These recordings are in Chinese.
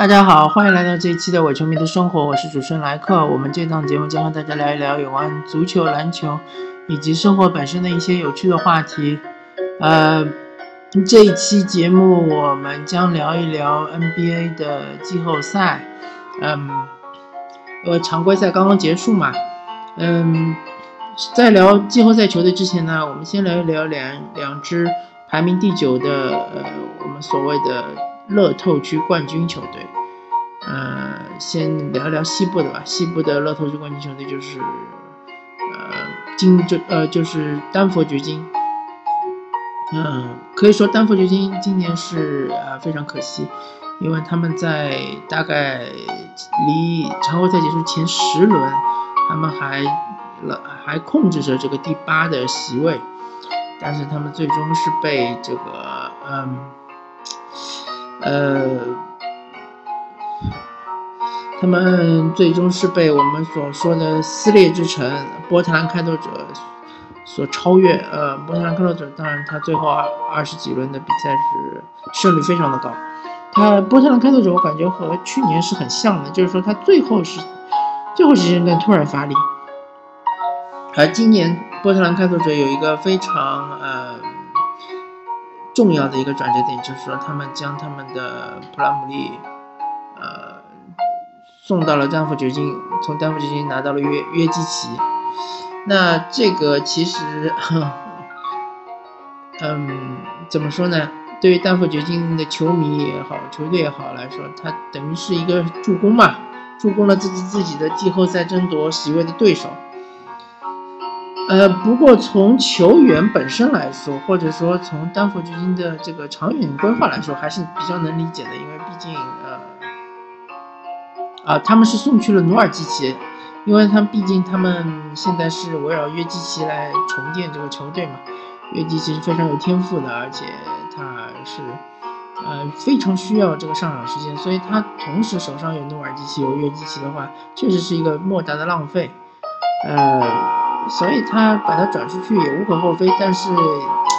大家好，欢迎来到这一期的伪球迷的生活，我是主持人莱克。我们这档节目将和大家聊一聊有关足球、篮球以及生活本身的一些有趣的话题。呃，这一期节目我们将聊一聊 NBA 的季后赛。嗯，呃常规赛刚刚结束嘛。嗯，在聊季后赛球队之前呢，我们先聊一聊两两支排名第九的呃，我们所谓的。乐透区冠军球队，呃，先聊聊西部的吧。西部的乐透区冠军球队就是，呃，金州，呃，就是丹佛掘金。嗯，可以说丹佛掘金今年是啊非常可惜，因为他们在大概离常规赛结束前十轮，他们还了还控制着这个第八的席位，但是他们最终是被这个嗯。呃，他们最终是被我们所说的撕裂之城波特兰开拓者所超越。呃，波特兰开拓者当然，他最后二二十几轮的比赛是胜率非常的高。他波特兰开拓者，我感觉和去年是很像的，就是说他最后是最后时间段突然发力。而今年波特兰开拓者有一个非常呃。重要的一个转折点就是说，他们将他们的普拉姆利，呃，送到了丹佛掘金，从丹佛掘金拿到了约约基奇。那这个其实，嗯，怎么说呢？对于丹佛掘金的球迷也好，球队也好来说，他等于是一个助攻嘛，助攻了自己自己的季后赛争夺席位的对手。呃，不过从球员本身来说，或者说从丹佛掘金的这个长远规划来说，还是比较能理解的，因为毕竟，呃，啊，他们是送去了努尔基奇，因为他们毕竟他们现在是围绕约基奇来重建这个球队嘛，约基奇是非常有天赋的，而且他是，呃，非常需要这个上场时间，所以他同时手上有努尔基奇有约基奇的话，确实是一个莫大的浪费，呃。所以他把他转出去也无可厚非，但是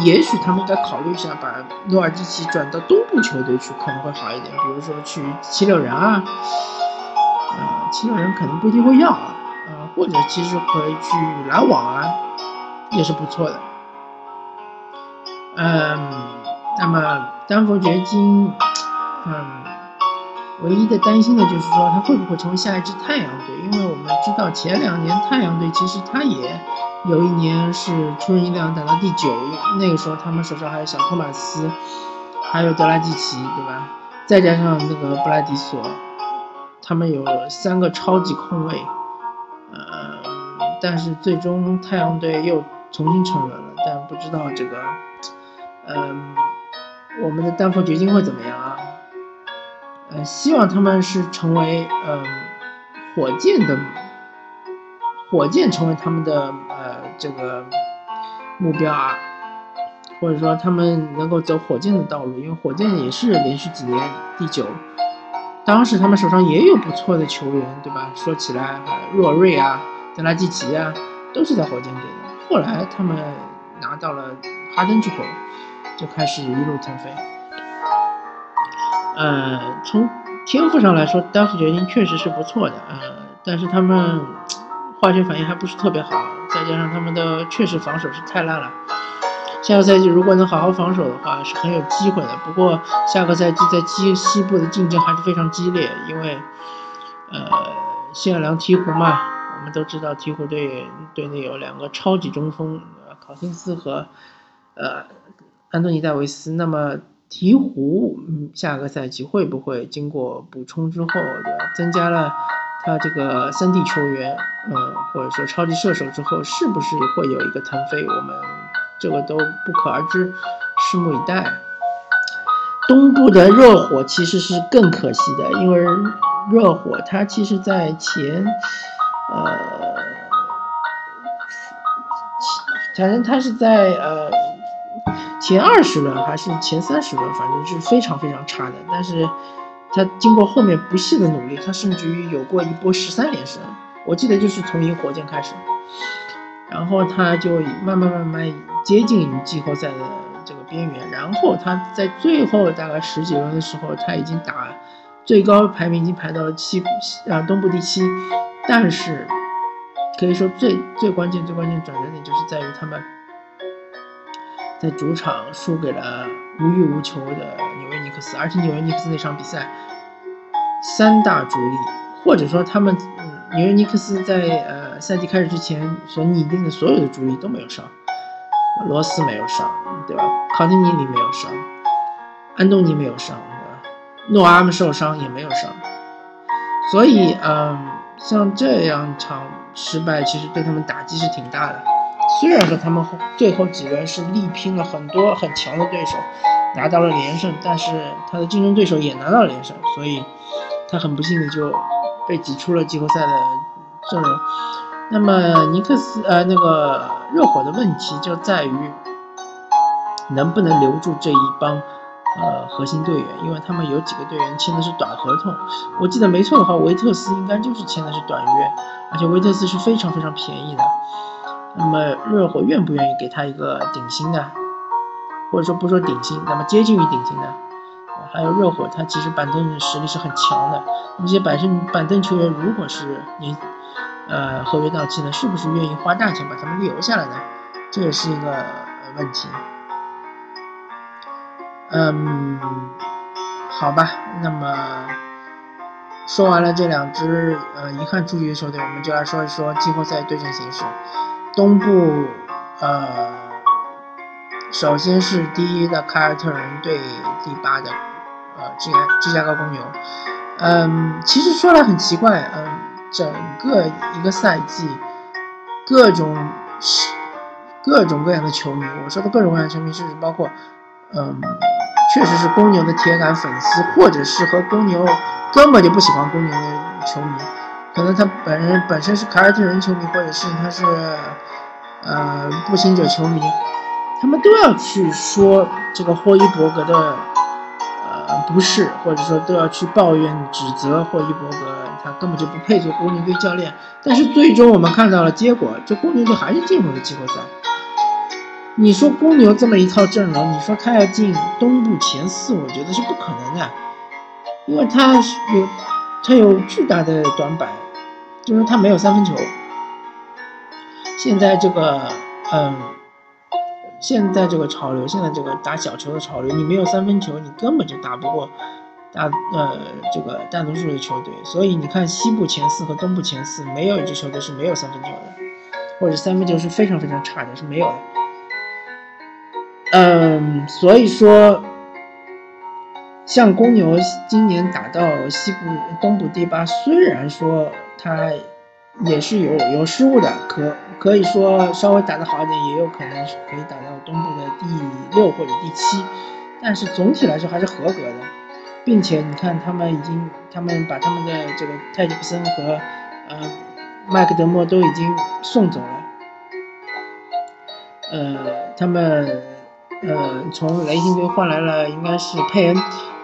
也许他们应该考虑一下，把诺尔基奇转到东部球队去可能会好一点，比如说去七六人啊，呃，七六人可能不一定会要啊，呃，或者其实可以去篮网啊，也是不错的。嗯，那么丹佛掘金，嗯。唯一的担心的就是说，他会不会成为下一支太阳队？因为我们知道前两年太阳队其实他也有一年是出人意料打到第九，那个时候他们手上还有小托马斯，还有德拉季奇，对吧？再加上那个布莱迪索，他们有三个超级控卫，呃，但是最终太阳队又重新沉沦了。但不知道这个，嗯，我们的丹佛掘金会怎么样啊？呃，希望他们是成为呃火箭的火箭成为他们的呃这个目标啊，或者说他们能够走火箭的道路，因为火箭也是连续几年第九，当时他们手上也有不错的球员，对吧？说起来，若瑞啊、德拉季奇啊，都是在火箭队的。后来他们拿到了哈登之后，就开始一路腾飞。呃，从天赋上来说，丹佛掘金确实是不错的，呃，但是他们化学反应还不是特别好，再加上他们的确实防守是太烂了。下个赛季如果能好好防守的话，是很有机会的。不过下个赛季在西西部的竞争还是非常激烈，因为呃，谢尔良鹈鹕嘛，我们都知道鹈鹕队队内有两个超级中锋，呃，考辛斯和呃安东尼戴维斯，那么。鹈鹕，嗯，下个赛季会不会经过补充之后，增加了他这个三 D 球员，嗯，或者说超级射手之后，是不是会有一个腾飞？我们这个都不可而知，拭目以待。东部的热火其实是更可惜的，因为热火它其实在前，呃，反正它是在呃。前二十轮还是前三十轮，反正是非常非常差的。但是，他经过后面不懈的努力，他甚至于有过一波十三连胜。我记得就是从赢火箭开始，然后他就慢慢慢慢接近于季后赛的这个边缘。然后他在最后大概十几轮的时候，他已经打最高排名已经排到了七啊东部第七，但是可以说最最关键最关键转折点就是在于他们在主场输给了无欲无求的纽约尼克斯，而且纽约尼克斯那场比赛三大主力或者说他们纽约尼克斯在呃赛季开始之前所拟定的所有的主力都没有上，罗斯没有上，对吧？考蒂尼里没有上，安东尼没有上。诺阿姆受伤也没有伤，所以，嗯，像这样场失败，其实对他们打击是挺大的。虽然说他们最后几轮是力拼了很多很强的对手，拿到了连胜，但是他的竞争对手也拿到了连胜，所以他很不幸的就被挤出了季后赛的阵容。那么尼克斯，呃，那个热火的问题就在于能不能留住这一帮。呃，核心队员，因为他们有几个队员签的是短合同，我记得没错的话，维特斯应该就是签的是短约，而且维特斯是非常非常便宜的。那么热火愿不愿意给他一个顶薪呢？或者说不说顶薪，那么接近于顶薪呢？还有热火，他其实板凳的实力是很强的，那些板凳板凳球员如果是年呃合约到期了，是不是愿意花大钱把他们留下来呢？这也是一个问题。嗯，好吧，那么说完了这两支呃遗憾出局的球队，我们就来说一说季后赛对阵形势。东部呃，首先是第一的凯尔特人对第八的呃芝加芝加哥公牛。嗯，其实说来很奇怪，嗯，整个一个赛季，各种各种各样的球迷，我说的各种各样的球迷是包括嗯。确实是公牛的铁杆粉丝，或者是和公牛根本就不喜欢公牛的球迷，可能他本人本身是凯尔特人球迷，或者是他是呃步行者球迷，他们都要去说这个霍伊伯格的呃不是，或者说都要去抱怨指责霍伊伯格，他根本就不配做公牛队教练。但是最终我们看到了结果，这公牛队还是进入了季后赛。你说公牛这么一套阵容，你说他要进东部前四，我觉得是不可能的，因为他有他有巨大的短板，就是他没有三分球。现在这个，嗯，现在这个潮流，现在这个打小球的潮流，你没有三分球，你根本就打不过大呃这个大多数的球队。所以你看西部前四和东部前四，没有一支球队是没有三分球的，或者三分球是非常非常差的，是没有的。嗯，所以说，像公牛今年打到西部、东部第八，虽然说他也是有有失误的，可可以说稍微打得好一点，也有可能是可以打到东部的第六或者第七，但是总体来说还是合格的，并且你看他们已经，他们把他们的这个泰迪普森和呃麦克德莫都已经送走了，呃，他们。呃，从雷霆队换来了应该是佩恩，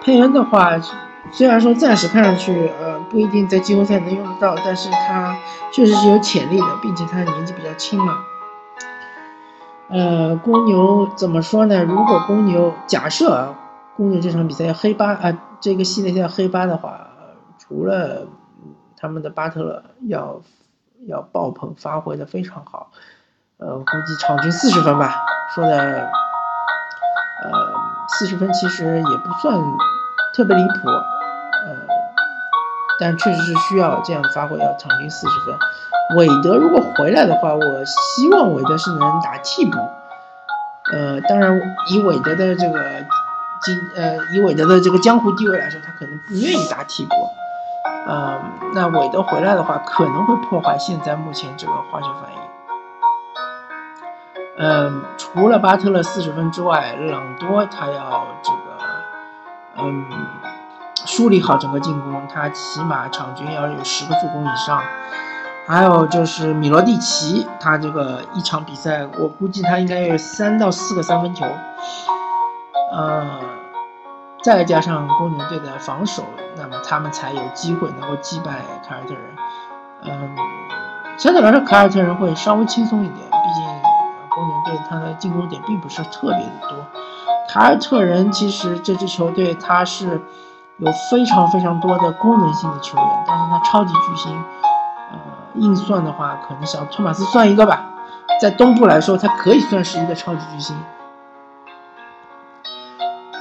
佩恩的话，虽然说暂时看上去呃不一定在季后赛能用得到，但是他确实是有潜力的，并且他年纪比较轻嘛。呃，公牛怎么说呢？如果公牛假设啊，公牛这场比赛要黑八啊，这个系列赛要黑八的话，除了他们的巴特勒要要爆棚发挥的非常好，呃，估计场均四十分吧，说的。呃，四十分其实也不算特别离谱，呃，但确实是需要这样发挥，要场均四十分。韦德如果回来的话，我希望韦德是能打替补。呃，当然以韦德的这个今呃以韦德的这个江湖地位来说，他可能不愿意打替补。呃，那韦德回来的话，可能会破坏现在目前这个化学反应。嗯，除了巴特勒四十分之外，朗多他要这个，嗯，梳理好整个进攻，他起码场均要有十个助攻以上。还有就是米罗蒂奇，他这个一场比赛，我估计他应该有三到四个三分球。呃，再加上公牛队的防守，那么他们才有机会能够击败凯尔特人。嗯，相对来说，凯尔特人会稍微轻松一点，毕竟。公牛队他的进攻点并不是特别的多，凯尔特人其实这支球队他是有非常非常多的功能性的球员，但是他超级巨星，呃，硬算的话，可能小托马斯算一个吧，在东部来说，他可以算是一个超级巨星，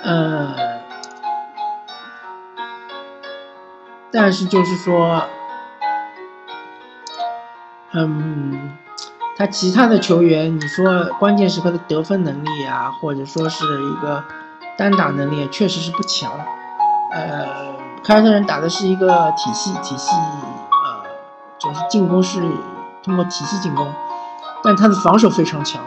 呃，但是就是说，嗯。他其他的球员，你说关键时刻的得分能力啊，或者说是一个单打能力，确实是不强。呃，凯尔特人打的是一个体系，体系，呃，就是进攻是通过体系进攻，但他的防守非常强。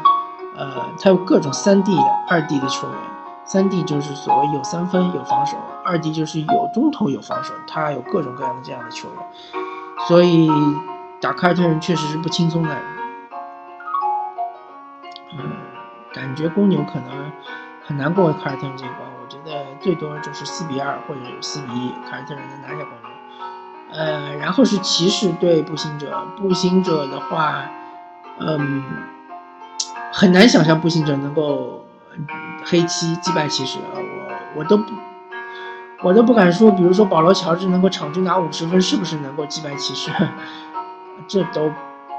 呃，他有各种三 D 的、二 D 的球员，三 D 就是所谓有三分有防守，二 D 就是有中投有防守，他有各种各样的这样的球员，所以打凯尔特人确实是不轻松的。感觉公牛可能很难过凯尔特人这一关，我觉得最多就是四比二或者四比一，凯尔特人能拿下公牛。呃，然后是骑士对步行者，步行者的话，嗯，很难想象步行者能够黑七击败骑士，我我都不我都不敢说，比如说保罗乔治能够场均拿五十分，是不是能够击败骑士？这都。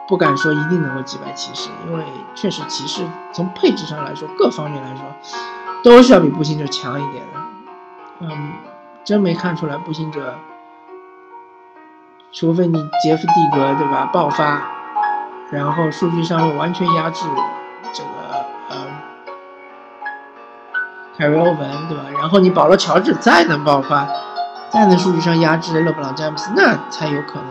不敢说一定能够击败骑士，因为确实骑士从配置上来说，各方面来说，都是要比步行者强一点的。嗯，真没看出来步行者，除非你杰夫蒂格对吧爆发，然后数据上面完全压制这个呃凯瑞欧文对吧？然后你保罗乔治再能爆发，再能数据上压制勒布朗詹姆斯，那才有可能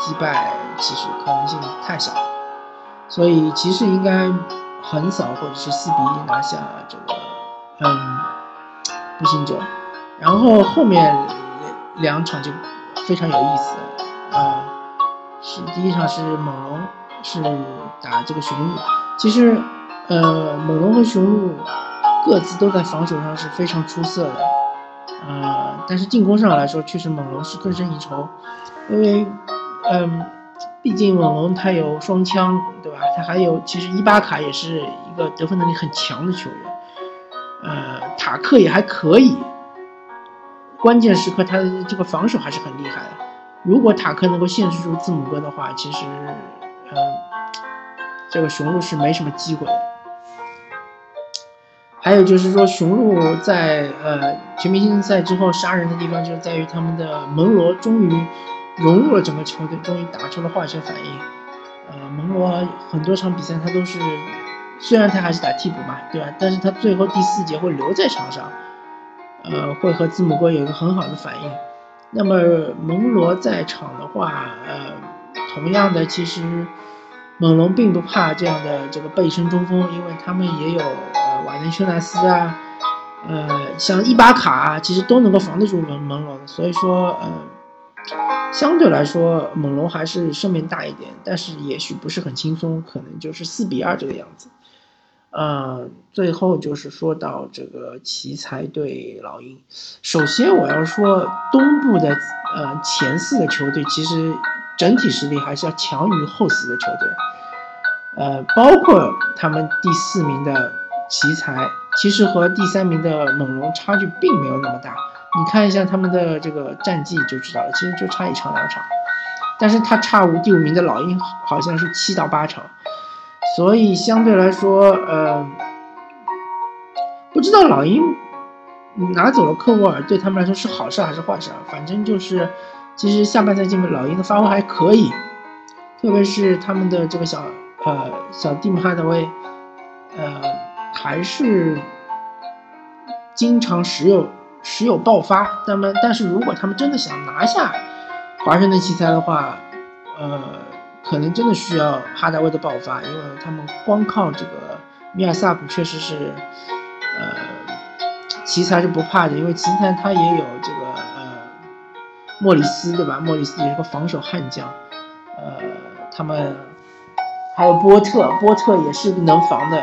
击败。其实可能性太小，所以骑士应该横扫或者是四比一拿下这个嗯步行者，然后后面两场就非常有意思啊，是第一场是猛龙是打这个雄鹿，其实呃猛龙和雄鹿各自都在防守上是非常出色的，呃但是进攻上来说确实猛龙是更胜一筹，因为嗯。毕竟猛龙他有双枪，对吧？他还有其实伊巴卡也是一个得分能力很强的球员，呃，塔克也还可以。关键时刻他的这个防守还是很厉害的。如果塔克能够限制住字母哥的话，其实，呃，这个雄鹿是没什么机会的。还有就是说，雄鹿在呃全明星赛之后杀人的地方，就是在于他们的门罗终于。融入了整个球队，终于打出了化学反应。呃，蒙罗很多场比赛他都是，虽然他还是打替补嘛，对吧？但是他最后第四节会留在场上，呃，会和字母哥有一个很好的反应。那么蒙罗在场的话，呃，同样的，其实猛龙并不怕这样的这个背身中锋，因为他们也有呃瓦伦修纳斯啊，呃，像伊巴卡啊，其实都能够防得住蒙蒙罗的。所以说，呃。相对来说，猛龙还是胜面大一点，但是也许不是很轻松，可能就是四比二这个样子。呃，最后就是说到这个奇才对老鹰，首先我要说东部的呃前四的球队，其实整体实力还是要强于后四的球队，呃，包括他们第四名的奇才，其实和第三名的猛龙差距并没有那么大。你看一下他们的这个战绩就知道了，其实就差一场两场，但是他差无第五名的老鹰好像是七到八场，所以相对来说，呃，不知道老鹰拿走了科沃尔对他们来说是好事还是坏事啊？反正就是，其实下半赛季老鹰的发挥还可以，特别是他们的这个小呃小蒂姆哈德威，呃，还是经常时有。时有爆发，那么但是如果他们真的想拿下华盛顿奇才的话，呃，可能真的需要哈达威的爆发，因为他们光靠这个米尔萨普确实是，呃，奇才是不怕的，因为奇才他也有这个呃莫里斯对吧？莫里斯也是个防守悍将，呃，他们还有波特，波特也是能防的，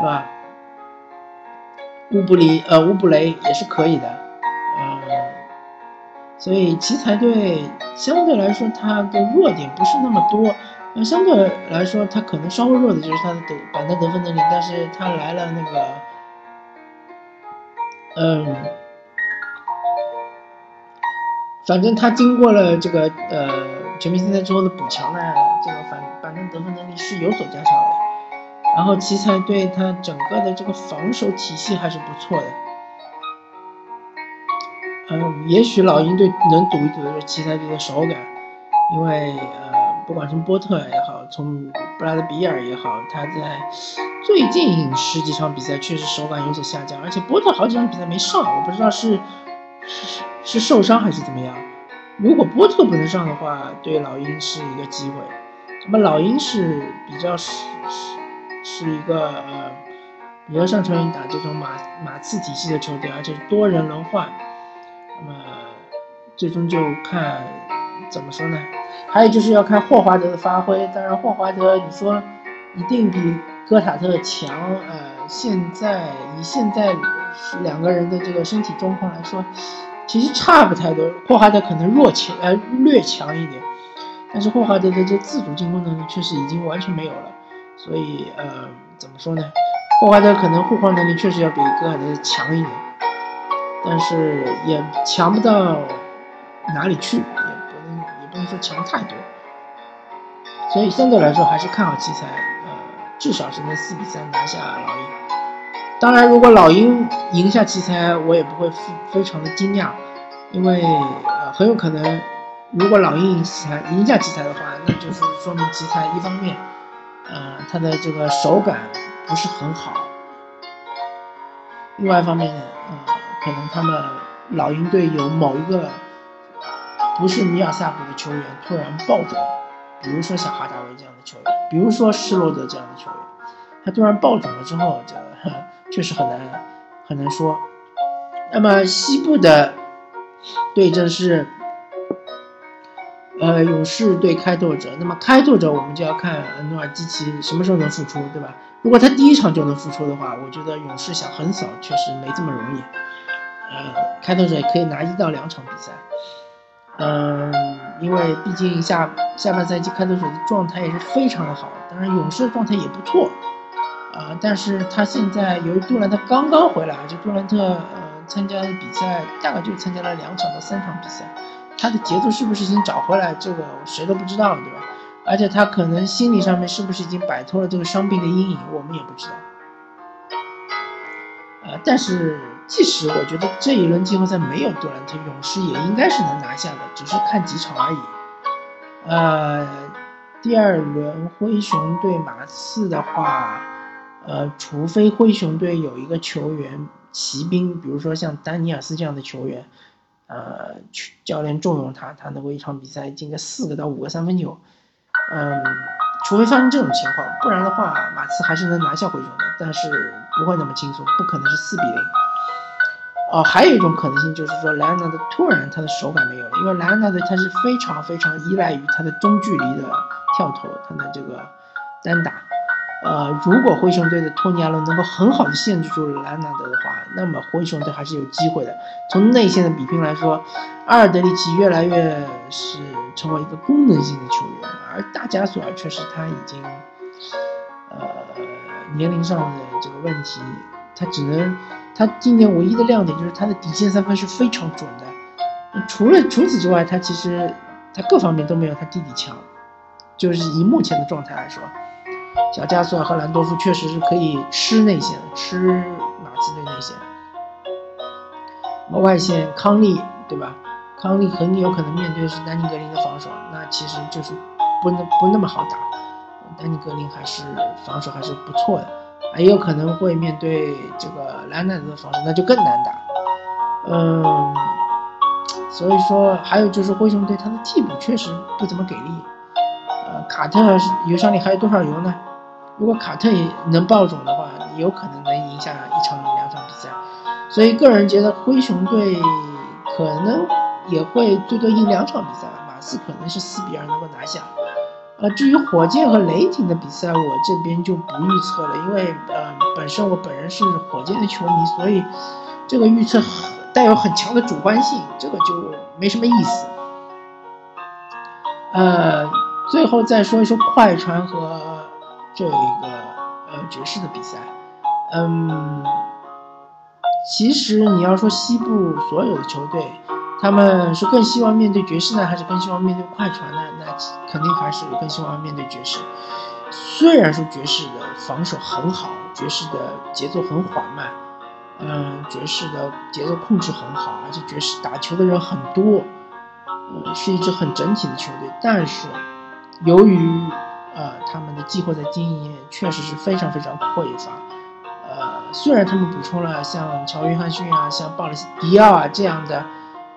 对吧？乌布里呃乌布雷也是可以的，嗯，所以奇才队相对来说他的弱点不是那么多，那相对来说他可能稍微弱的就是他的得板凳得分能力，但是他来了那个，嗯，反正他经过了这个呃全明星赛之后的补强呢，这个反板凳得分能力是有所加强的。然后奇才队他整个的这个防守体系还是不错的。嗯，也许老鹰队能赌一赌的是奇才队的手感，因为呃，不管从波特也好，从布拉德比尔也好，他在最近十几场比赛确实手感有所下降，而且波特好几场比赛没上，我不知道是是是受伤还是怎么样。如果波特不能上的话，对老鹰是一个机会。那么老鹰是比较是是是一个呃比较擅长于打这种马马刺体系的球队，而且多人轮换。那么最终就看怎么说呢？还有就是要看霍华德的发挥。当然，霍华德你说一定比戈塔特强，呃，现在以现在两个人的这个身体状况来说，其实差不太多。霍华德可能弱强，呃，略强一点，但是霍华德的这自主进攻能力确实已经完全没有了。所以，呃，怎么说呢？霍华德可能护框能力确实要比戈塔特强一点。但是也强不到哪里去，也不能也不能说强太多，所以相对来说还是看好奇才，呃，至少是能四比三拿下老鹰。当然，如果老鹰赢下奇才，我也不会非非常的惊讶，因为呃很有可能，如果老鹰赢奇才赢下奇才的话，那就是说明奇才一方面，呃，他的这个手感不是很好，另外一方面呢，呃。可能他们老鹰队有某一个不是米尔萨普的球员突然爆种，比如说像哈达威这样的球员，比如说施罗德这样的球员，他突然爆种了之后，这确实很难很难说。那么西部的对阵是呃勇士对开拓者，那么开拓者我们就要看努尔基奇什么时候能复出，对吧？如果他第一场就能复出的话，我觉得勇士想横扫确实没这么容易。呃，开拓者也可以拿一到两场比赛，嗯，因为毕竟下下半赛季开拓者的状态也是非常的好，当然勇士的状态也不错，啊，但是他现在由于杜兰特刚刚回来，就杜兰特呃参加的比赛大概就参加了两场到三场比赛，他的节奏是不是已经找回来，这个谁都不知道，对吧？而且他可能心理上面是不是已经摆脱了这个伤病的阴影，我们也不知道，呃，但是。即使我觉得这一轮季后赛没有杜兰特，勇士也应该是能拿下的，只是看几场而已。呃，第二轮灰熊对马刺的话，呃，除非灰熊队有一个球员骑兵，比如说像丹尼尔斯这样的球员，呃，教练重用他，他能够一场比赛进个四个到五个三分球。嗯，除非发生这种情况，不然的话，马刺还是能拿下灰熊的，但是不会那么轻松，不可能是四比零。哦，还有一种可能性就是说，莱昂纳德突然他的手感没有了，因为莱昂纳德他是非常非常依赖于他的中距离的跳投，他的这个单打。呃，如果灰熊队的托尼亚伦能够很好的限制住莱昂纳德的话，那么灰熊队还是有机会的。从内线的比拼来说，阿尔德里奇越来越是成为一个功能性的球员，而大加索尔确实他已经，呃，年龄上的这个问题，他只能。他今年唯一的亮点就是他的底线三分是非常准的，除了除此之外，他其实他各方面都没有他弟弟强，就是以目前的状态来说，小加索尔和兰多夫确实是可以吃内线，吃马刺队内线。那么外线康利对吧？康利很有可能面对的是丹尼格林的防守，那其实就是不能不那么好打，丹尼格林还是防守还是不错的。也有可能会面对这个兰纳德的防守，那就更难打。嗯，所以说还有就是灰熊队他的替补确实不怎么给力。卡特油箱里还有多少油呢？如果卡特也能爆种的话，有可能能赢下一场两场比赛。所以个人觉得灰熊队可能也会最多赢两场比赛，马刺可能是四比二能够拿下。呃，至于火箭和雷霆的比赛，我这边就不预测了，因为呃，本身我本人是火箭的球迷，所以这个预测带有很强的主观性，这个就没什么意思。呃，最后再说一说快船和这个呃爵士的比赛，嗯，其实你要说西部所有的球队，他们是更希望面对爵士呢，还是更希望面对快船呢？那肯定还是更希望面对爵士。虽然说爵士的防守很好，爵士的节奏很缓慢，嗯，爵士的节奏控制很好，而且爵士打球的人很多，呃，是一支很整体的球队。但是由于呃他们的季后赛经验确实是非常非常匮乏，呃，虽然他们补充了像乔约翰逊啊、像鲍里斯迪奥啊这样的，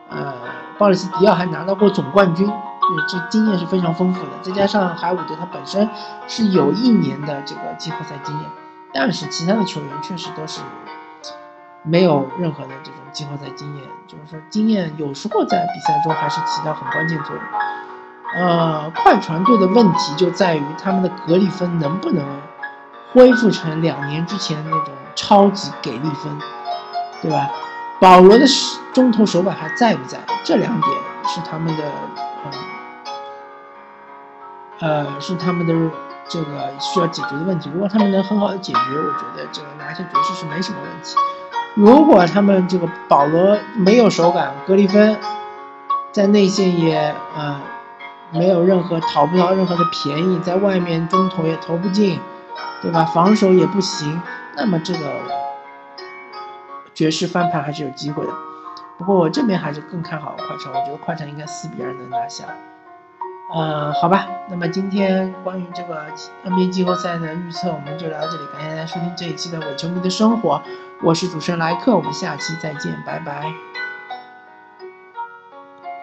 呃，鲍里斯迪奥还拿到过总冠军。这经验是非常丰富的，再加上海伍德他本身是有一年的这个季后赛经验，但是其他的球员确实都是没有任何的这种季后赛经验，就是说经验有时候在比赛中还是起到很关键作用。呃，快船队的问题就在于他们的格里芬能不能恢复成两年之前那种超级给力分，对吧？保罗的中投手感还在不在？这两点是他们的。呃，是他们的这个需要解决的问题。如果他们能很好的解决，我觉得这个拿下爵士是没什么问题。如果他们这个保罗没有手感，格里芬在内线也呃没有任何讨不到任何的便宜，在外面中投也投不进，对吧？防守也不行，那么这个爵士翻盘还是有机会的。不过我这边还是更看好快船，我觉得快船应该四比二能拿下。嗯，好吧，那么今天关于这个 NBA 季后赛的预测，我们就聊到这里。感谢大家收听这一期的伪球迷的生活，我是主持人莱克，我们下期再见，拜拜。